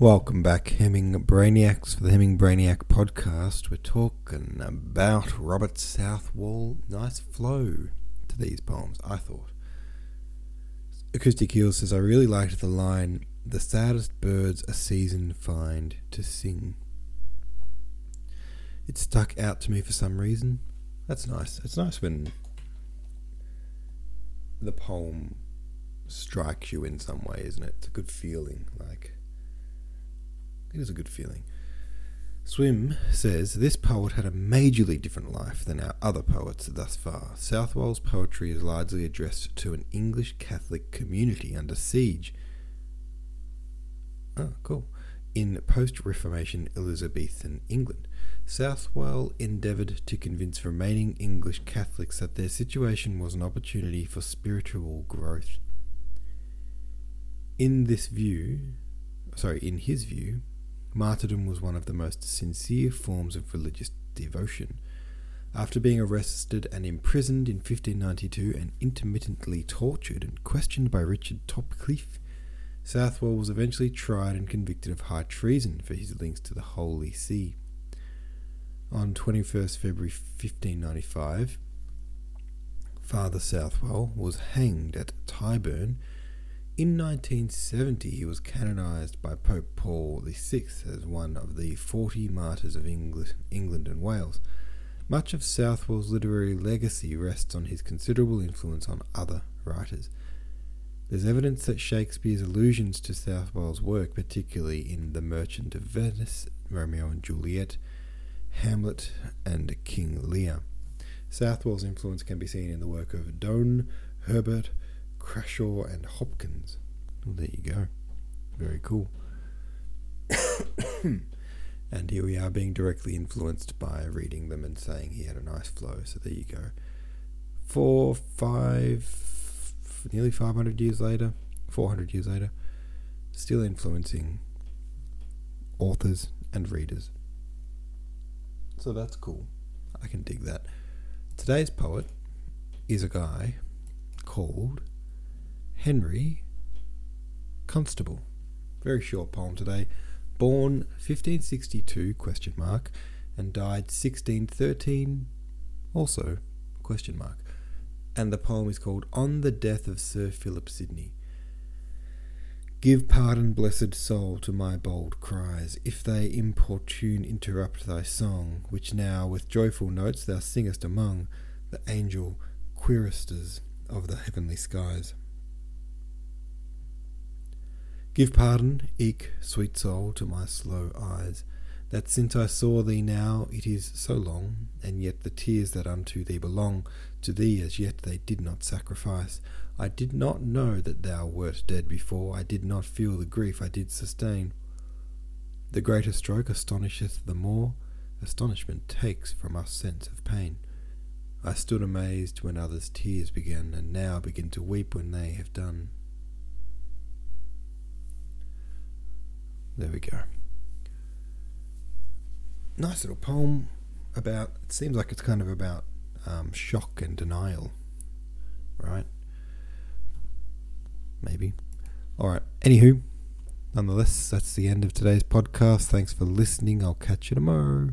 Welcome back, Hemming Brainiacs, for the Hemming Brainiac podcast. We're talking about Robert Southwell. Nice flow to these poems, I thought. Acoustic Heel says, I really liked the line, The saddest birds a season find to sing. It stuck out to me for some reason. That's nice. It's nice when the poem strikes you in some way, isn't it? It's a good feeling. Like, it is a good feeling. Swim says this poet had a majorly different life than our other poets thus far. Southwell's poetry is largely addressed to an English Catholic community under siege. Oh, cool. In post Reformation Elizabethan England, Southwell endeavoured to convince remaining English Catholics that their situation was an opportunity for spiritual growth. In this view, sorry, in his view, Martyrdom was one of the most sincere forms of religious devotion. After being arrested and imprisoned in 1592 and intermittently tortured and questioned by Richard Topcliffe, Southwell was eventually tried and convicted of high treason for his links to the Holy See. On 21st February 1595, Father Southwell was hanged at Tyburn in 1970, he was canonized by Pope Paul VI as one of the 40 martyrs of England and Wales. Much of Southwell's literary legacy rests on his considerable influence on other writers. There's evidence that Shakespeare's allusions to Southwell's work, particularly in The Merchant of Venice, Romeo and Juliet, Hamlet, and King Lear. Southwell's influence can be seen in the work of Donne, Herbert, Crashaw and Hopkins. Well, there you go. Very cool. and here we are being directly influenced by reading them and saying he had a nice flow. So there you go. Four, five, nearly 500 years later, 400 years later, still influencing authors and readers. So that's cool. I can dig that. Today's poet is a guy called Henry Constable. Very short poem today. Born 1562 question mark and died 1613 also question mark. And the poem is called On the Death of Sir Philip Sidney. Give pardon, blessed soul, to my bold cries, if they importune interrupt thy song, which now with joyful notes thou singest among the angel quiristers of the heavenly skies. Give pardon, eke, sweet soul, to my slow eyes, that since I saw thee now it is so long, and yet the tears that unto thee belong, to thee as yet they did not sacrifice. I did not know that thou wert dead before, I did not feel the grief I did sustain. The greater stroke astonisheth the more, astonishment takes from us sense of pain. I stood amazed when others' tears began, and now begin to weep when they have done. There we go. Nice little poem about, it seems like it's kind of about um, shock and denial, right? Maybe. All right. Anywho, nonetheless, that's the end of today's podcast. Thanks for listening. I'll catch you tomorrow.